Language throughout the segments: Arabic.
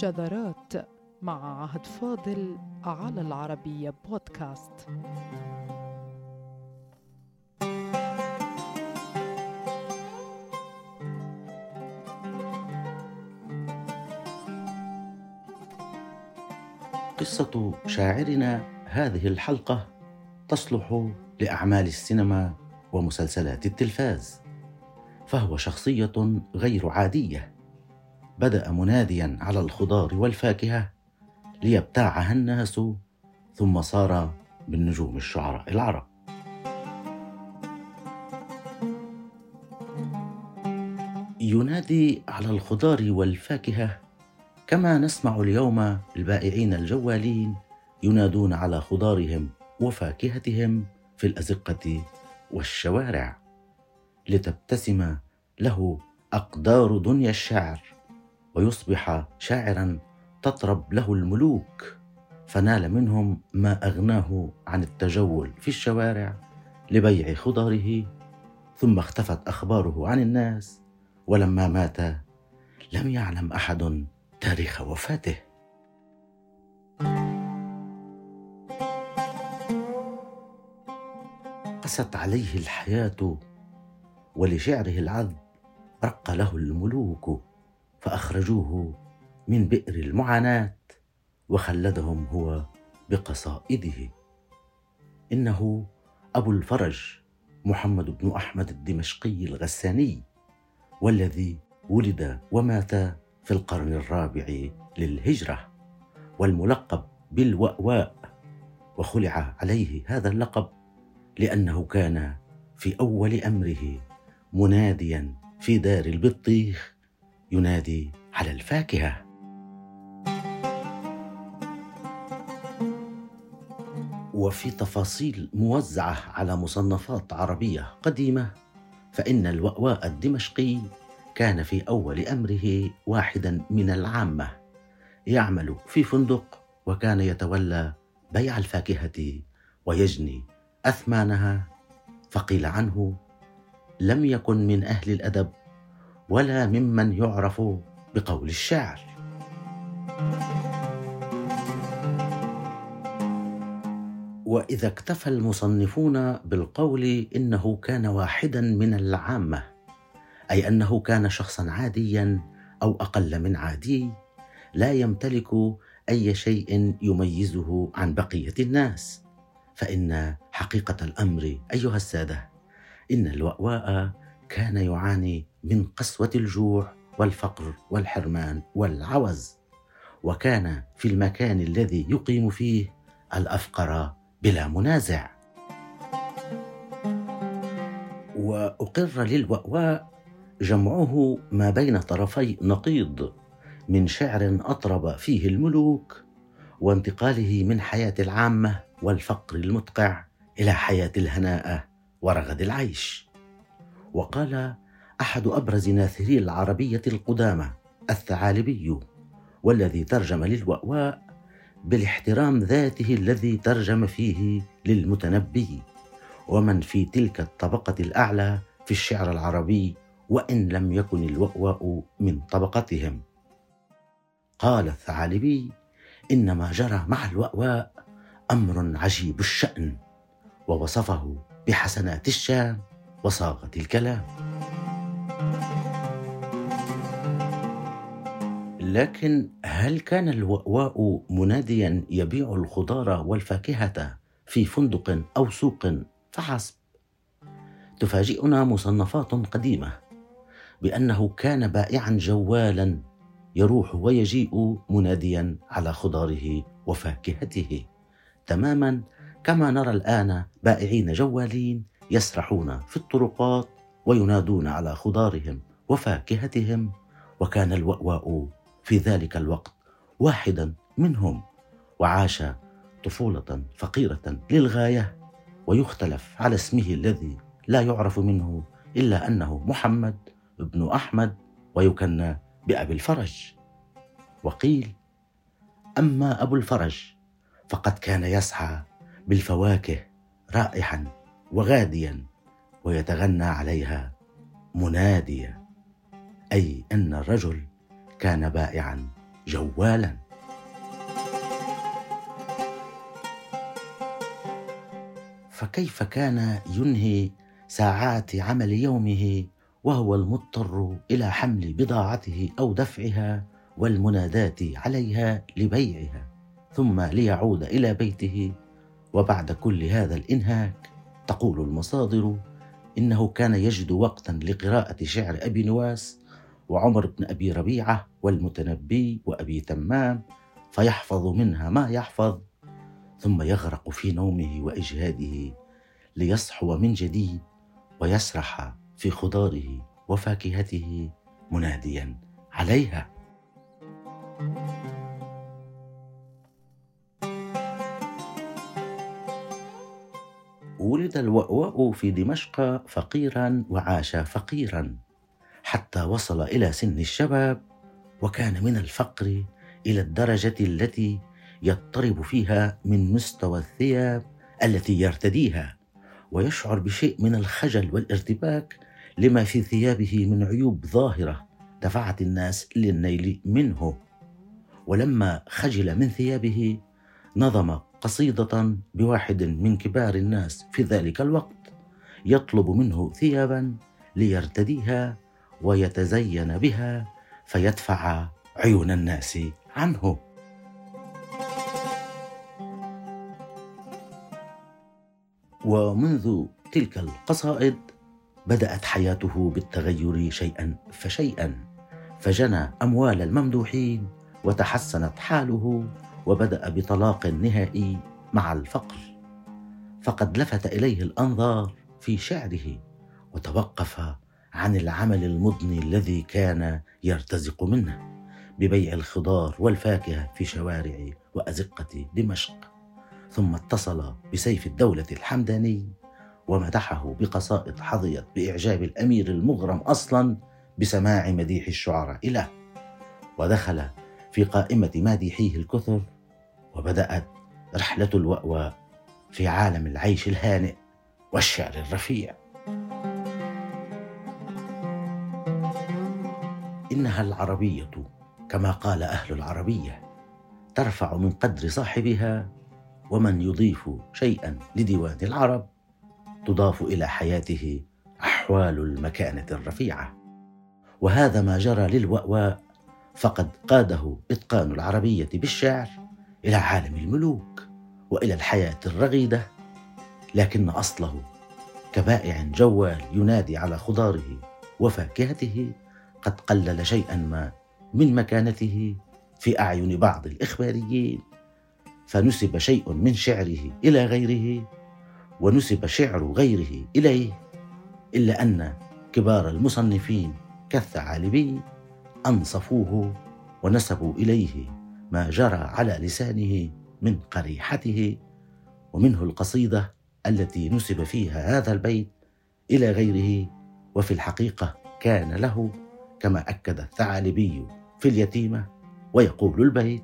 شذرات مع عهد فاضل على العربية بودكاست. قصة شاعرنا هذه الحلقة تصلح لأعمال السينما ومسلسلات التلفاز فهو شخصية غير عادية. بدأ مناديا على الخضار والفاكهة ليبتاعها الناس ثم صار من نجوم الشعراء العرب. ينادي على الخضار والفاكهة كما نسمع اليوم البائعين الجوالين ينادون على خضارهم وفاكهتهم في الأزقة والشوارع لتبتسم له أقدار دنيا الشعر. ويصبح شاعرا تطرب له الملوك. فنال منهم ما أغناه عن التجول في الشوارع لبيع خضاره ثم اختفت أخباره عن الناس ولما مات لم يعلم أحد تاريخ وفاته. قست عليه الحياة ولشعره العذب رق له الملوك. فأخرجوه من بئر المعاناة وخلدهم هو بقصائده. إنه أبو الفرج محمد بن أحمد الدمشقي الغساني والذي ولد ومات في القرن الرابع للهجرة والملقب بالوأواء وخلع عليه هذا اللقب لأنه كان في أول أمره مناديا في دار البطيخ. ينادي على الفاكهة. وفي تفاصيل موزعة على مصنفات عربية قديمة فإن الوأواء الدمشقي كان في أول أمره واحدا من العامة. يعمل في فندق وكان يتولى بيع الفاكهة ويجني أثمانها فقيل عنه لم يكن من أهل الأدب ولا ممن يعرف بقول الشاعر. وإذا اكتفى المصنفون بالقول إنه كان واحدا من العامة أي أنه كان شخصا عاديا أو أقل من عادي لا يمتلك أي شيء يميزه عن بقية الناس. فإن حقيقة الأمر أيها السادة إن الوأواء كان يعاني من قسوة الجوع والفقر والحرمان والعوز وكان في المكان الذي يقيم فيه الأفقر بلا منازع. وأقر للوأواء جمعه ما بين طرفي نقيض من شعر أطرب فيه الملوك وانتقاله من حياة العامة والفقر المدقع إلى حياة الهناءه ورغد العيش. وقال أحد أبرز ناثري العربية القدامى الثعالبي والذي ترجم للوأواء بالاحترام ذاته الذي ترجم فيه للمتنبي. ومن في تلك الطبقة الأعلى في الشعر العربي وإن لم يكن الوأواء من طبقتهم. قال الثعالبي ان ما جرى مع الوأواء أمر عجيب الشأن ووصفه بحسنات الشام وصاغة الكلام. لكن هل كان الوأواء مناديا يبيع الخضار والفاكهة في فندق أو سوق؟ فحسب. تفاجئنا مصنفات قديمة بأنه كان بائعا جوالا يروح ويجيء مناديا على خضاره وفاكهته. تماما كما نرى الآن بائعين جوالين يسرحون في الطرقات وينادون على خضارهم وفاكهتهم وكان الوأواء في ذلك الوقت واحدا منهم وعاش طفولة فقيرة للغاية ويختلف على اسمه الذي لا يعرف منه إلا أنه محمد بن أحمد ويكنى بأبي الفرج. وقيل أما أبو الفرج فقد كان يسعى بالفواكه رائحا وغاديا. ويتغنى عليها مناديا أي أن الرجل كان بائعا جوالا. فكيف كان ينهي ساعات عمل يومه وهو المضطر إلى حمل بضاعته أو دفعها والمناداه عليها لبيعها ثم ليعود إلى بيته؟ وبعد كل هذا الإنهاك تقول المصادر إنه كان يجد وقتا لقراءة شعر أبي نواس وعمر بن أبي ربيعة والمتنبي وأبي تمام فيحفظ منها ما يحفظ ثم يغرق في نومه وإجهاده ليصحو من جديد ويسرح في خضاره وفاكهته مناديا عليها. ولد الوأواء في دمشق فقيرا وعاش فقيرا حتى وصل إلى سن الشباب وكان من الفقر إلى الدرجة التي يضطرب فيها من مستوى الثياب التي يرتديها ويشعر بشيء من الخجل والارتباك لما في ثيابه من عيوب ظاهرة دفعت الناس للنيل منه. ولما خجل من ثيابه نظم قصيدة بواحد من كبار الناس في ذلك الوقت يطلب منه ثيابا ليرتديها ويتزين بها فيدفع عيون الناس عنه. ومنذ تلك القصائد بدأت حياته بالتغير شيئا فشيئا فجنى أموال الممدوحين وتحسنت حاله وبدأ بطلاق نهائي مع الفقر. فقد لفت إليه الأنظار في شعره وتوقف عن العمل المضني الذي كان يرتزق منه ببيع الخضار والفاكهة في شوارع وأزقة دمشق. ثم اتصل بسيف الدولة الحمداني ومدحه بقصائد حظيت بإعجاب الأمير المغرم أصلا بسماع مديح الشعراء له. ودخل في قائمة مادحيه الكثر وبدأت رحلة الواواء في عالم العيش الهانئ والشعر الرفيع. إنها العربية كما قال أهل العربية ترفع من قدر صاحبها ومن يضيف شيئا لديوان العرب تضاف إلى حياته أحوال المكانة الرفيعة. وهذا ما جرى للواواء فقد قاده إتقان العربية بالشعر. إلى عالم الملوك وإلى الحياة الرغيدة لكن أصله كبائع جوال ينادي على خضاره وفاكهته قد قلل شيئا ما من مكانته في أعين بعض الإخباريين فنسب شيء من شعره إلى غيره ونسب شعر غيره إليه إلا أن كبار المصنفين كالثعالبي أنصفوه ونسبوا إليه ما جرى على لسانه من قريحته ومنه القصيدة التي نسب فيها هذا البيت إلى غيره وفي الحقيقة كان له كما أكد الثعالبي في اليتيمة ويقول البيت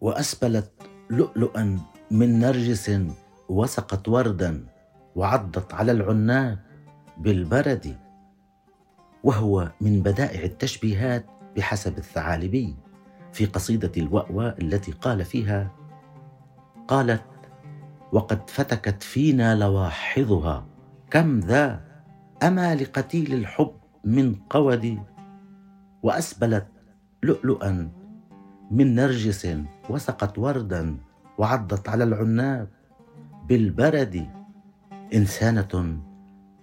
وأسبلت لؤلؤا من نرجس وسقت وردا وعضت على العناب بالبرد وهو من بدائع التشبيهات بحسب الثعالبي في قصيدة الواوا التي قال فيها قالت وقد فتكت فينا لواحظها كم ذا اما لقتيل الحب من قود وأسبلت لؤلؤا من نرجس وسقت وردا وعضت على العناب بالبرد. إنسانة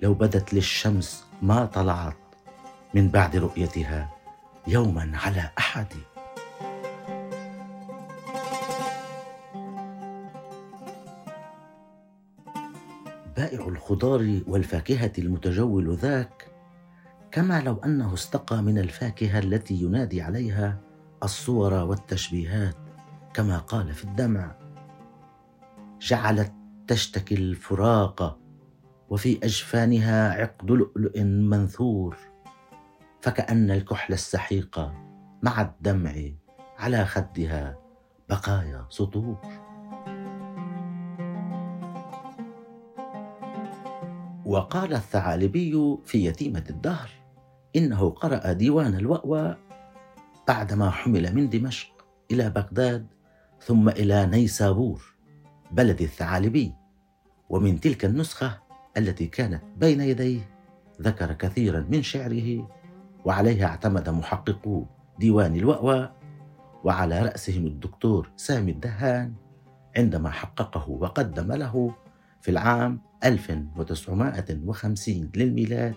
لو بدت للشمس ما طلعت من بعد رؤيتها يوما على أحد. بائع الخضار والفاكهة المتجول ذاك كما لو أنه استقى من الفاكهة التي ينادي عليها الصور والتشبيهات كما قال في الدمع. جعلت تشتكي الفراق وفي أجفانها عقد لؤلؤ منثور. فكأن الكحل السحيق مع الدمع على خدها بقايا سطور. وقال الثعالبي في يتيمة الدهر إنه قرأ ديوان الوأوى بعدما حمل من دمشق إلى بغداد ثم إلى نيسابور بلد الثعالبي. ومن تلك النسخة التي كانت بين يديه ذكر كثيرا من شعره وعليها اعتمد محققو ديوان الوأوى وعلى رأسهم الدكتور سامي الدهان عندما حققه وقدم له في العام 1950 للميلاد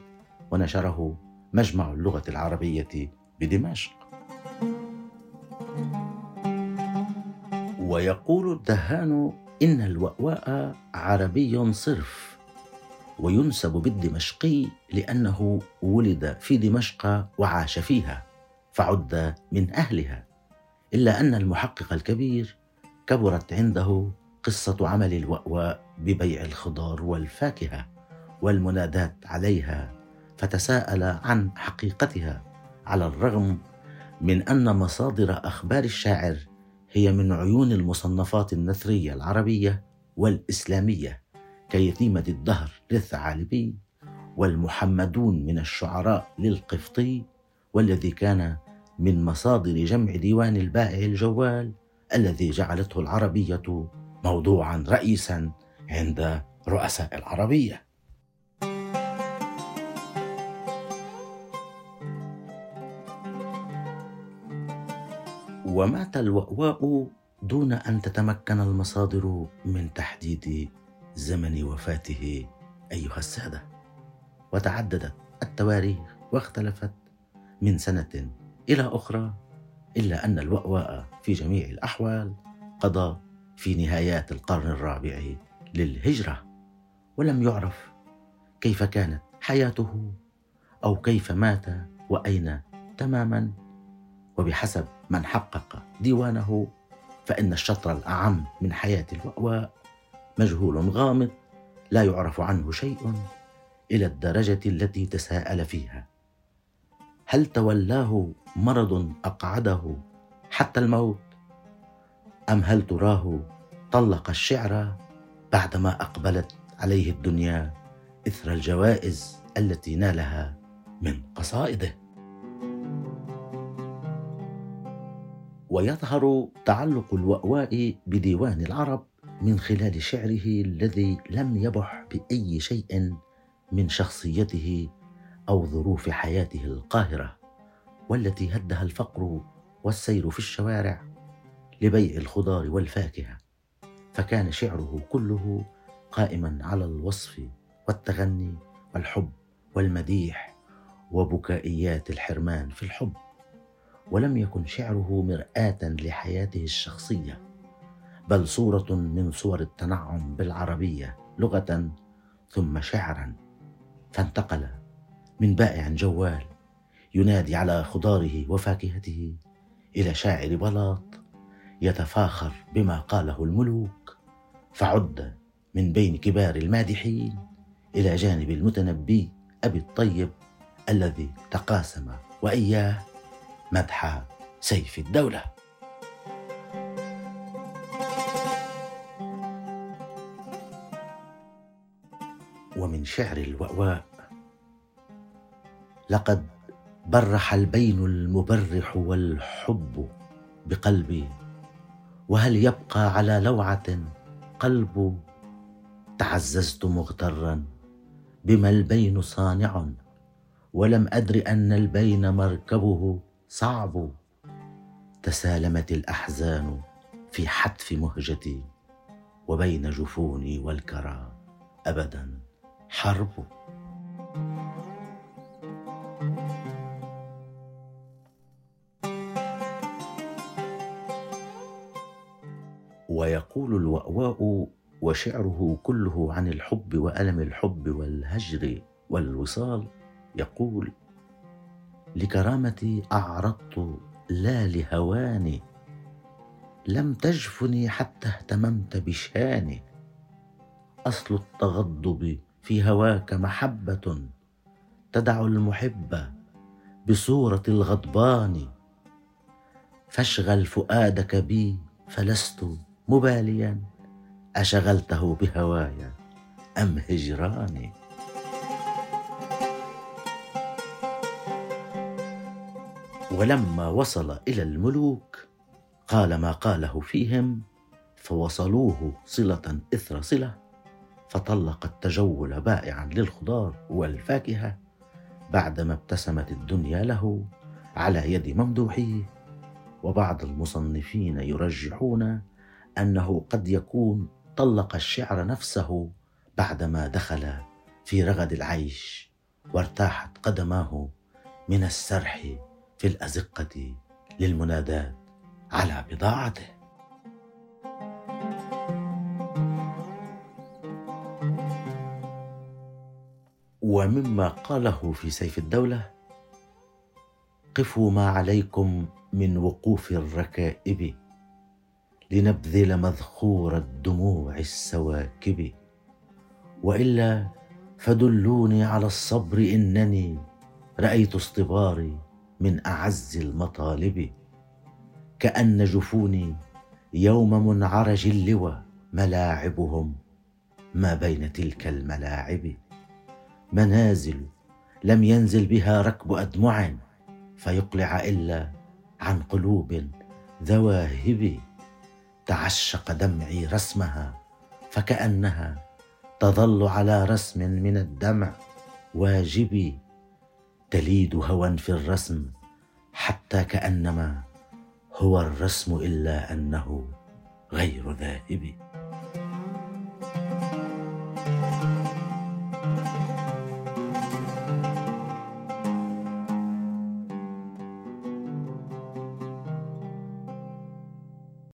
ونشره مجمع اللغة العربية بدمشق. ويقول الدهان إن الوأواء عربي صرف. وينسب بالدمشقي لأنه ولد في دمشق وعاش فيها فعد من أهلها. إلا أن المحقق الكبير كبرت عنده قصة عمل الوأواء ببيع الخضار والفاكهة والمنادات عليها فتساءل عن حقيقتها على الرغم من أن مصادر أخبار الشاعر هي من عيون المصنفات النثرية العربية والإسلامية. كيتيمة الدهر للثعالبي والمحمدون من الشعراء للقفطي والذي كان من مصادر جمع ديوان البائع الجوال الذي جعلته العربية موضوعا رئيسا عند رؤساء العربية. ومات الوأواء دون أن تتمكن المصادر من تحديد زمن وفاته أيها السادة. وتعددت التواريخ واختلفت من سنة إلى أخرى إلا أن الوأواء في جميع الأحوال قضى في نهايات القرن الرابع للهجرة. ولم يعرف كيف كانت حياته أو كيف مات وأين تماما. وبحسب من حقق ديوانه فإن الشطر الأعم من حياة الوأواء مجهول غامض لا يعرف عنه شيء إلى الدرجة التي تساءل فيها. هل تولاه مرض أقعده حتى الموت؟ أم هل تراه طلق الشعر بعدما أقبلت عليه الدنيا إثر الجوائز التي نالها من قصائده؟ ويظهر تعلق الوأواء بديوان العرب من خلال شعره الذي لم يبح بأي شيء من شخصيته أو ظروف حياته القاهرة والتي هدها الفقر والسير في الشوارع لبيع الخضار والفاكهة. فكان شعره كله قائما على الوصف والتغني والحب والمديح وبكائيات الحرمان في الحب ولم يكن شعره مرآة لحياته الشخصية. بل صورة من صور التنعم بالعربية لغة ثم شعرا. فانتقل من بائع جوال ينادي على خضاره وفاكهته إلى شاعر بلاط يتفاخر بما قاله الملوك. فعد من بين كبار المادحين إلى جانب المتنبي أبي الطيب الذي تقاسم وإياه مدح سيف الدولة. ومن شعر الوأواء. لقد برح البين المبرح والحب بقلبي وهل يبقى على لوعة قلب؟ تعززت مغترا بما البين صانع ولم أدر أن البين مركبه صعب. تسالمت الأحزان في حتف مهجتي وبين جفوني والكرى ابدا. حرب ويقول الوأواء وشعره كله عن الحب وألم الحب والهجر والوصال يقول لكرامتي أعرضت لا لهواني لم تجفني حتى اهتممت بشاني أصل التغضب في هواك محبة تدع المحب بصورة الغضبان. فاشغل فؤادك بي فلست مباليا. أشغلته بهوايا أم هجراني ولما وصل إلى الملوك قال ما قاله فيهم فوصلوه صلة إثر صلة. فطلق التجول بائعا للخضار والفاكهة بعدما ابتسمت الدنيا له على يد ممدوحيه. وبعض المصنفين يرجحون أنه قد يكون طلق الشعر نفسه بعدما دخل في رغد العيش وارتاحت قدماه من السرح في الأزقة للمناداه على بضاعته. ومما قاله في سيف الدولة قفوا ما عليكم من وقوف الركائب لنبذل مذخور الدموع السواكب. وإلا فدلوني على الصبر إنني رأيت اصطباري من أعز المطالب. كأن جفوني يوم منعرج اللوى ملاعبهم ما بين تلك الملاعب. منازل لم ينزل بها ركب أدمع فيقلع إلا عن قلوب ذواهب تعشق دمعي رسمها فكأنها تظل على رسم من الدمع واجبي تليد هوى في الرسم حتى كأنما هو الرسم إلا أنه غير ذاهب.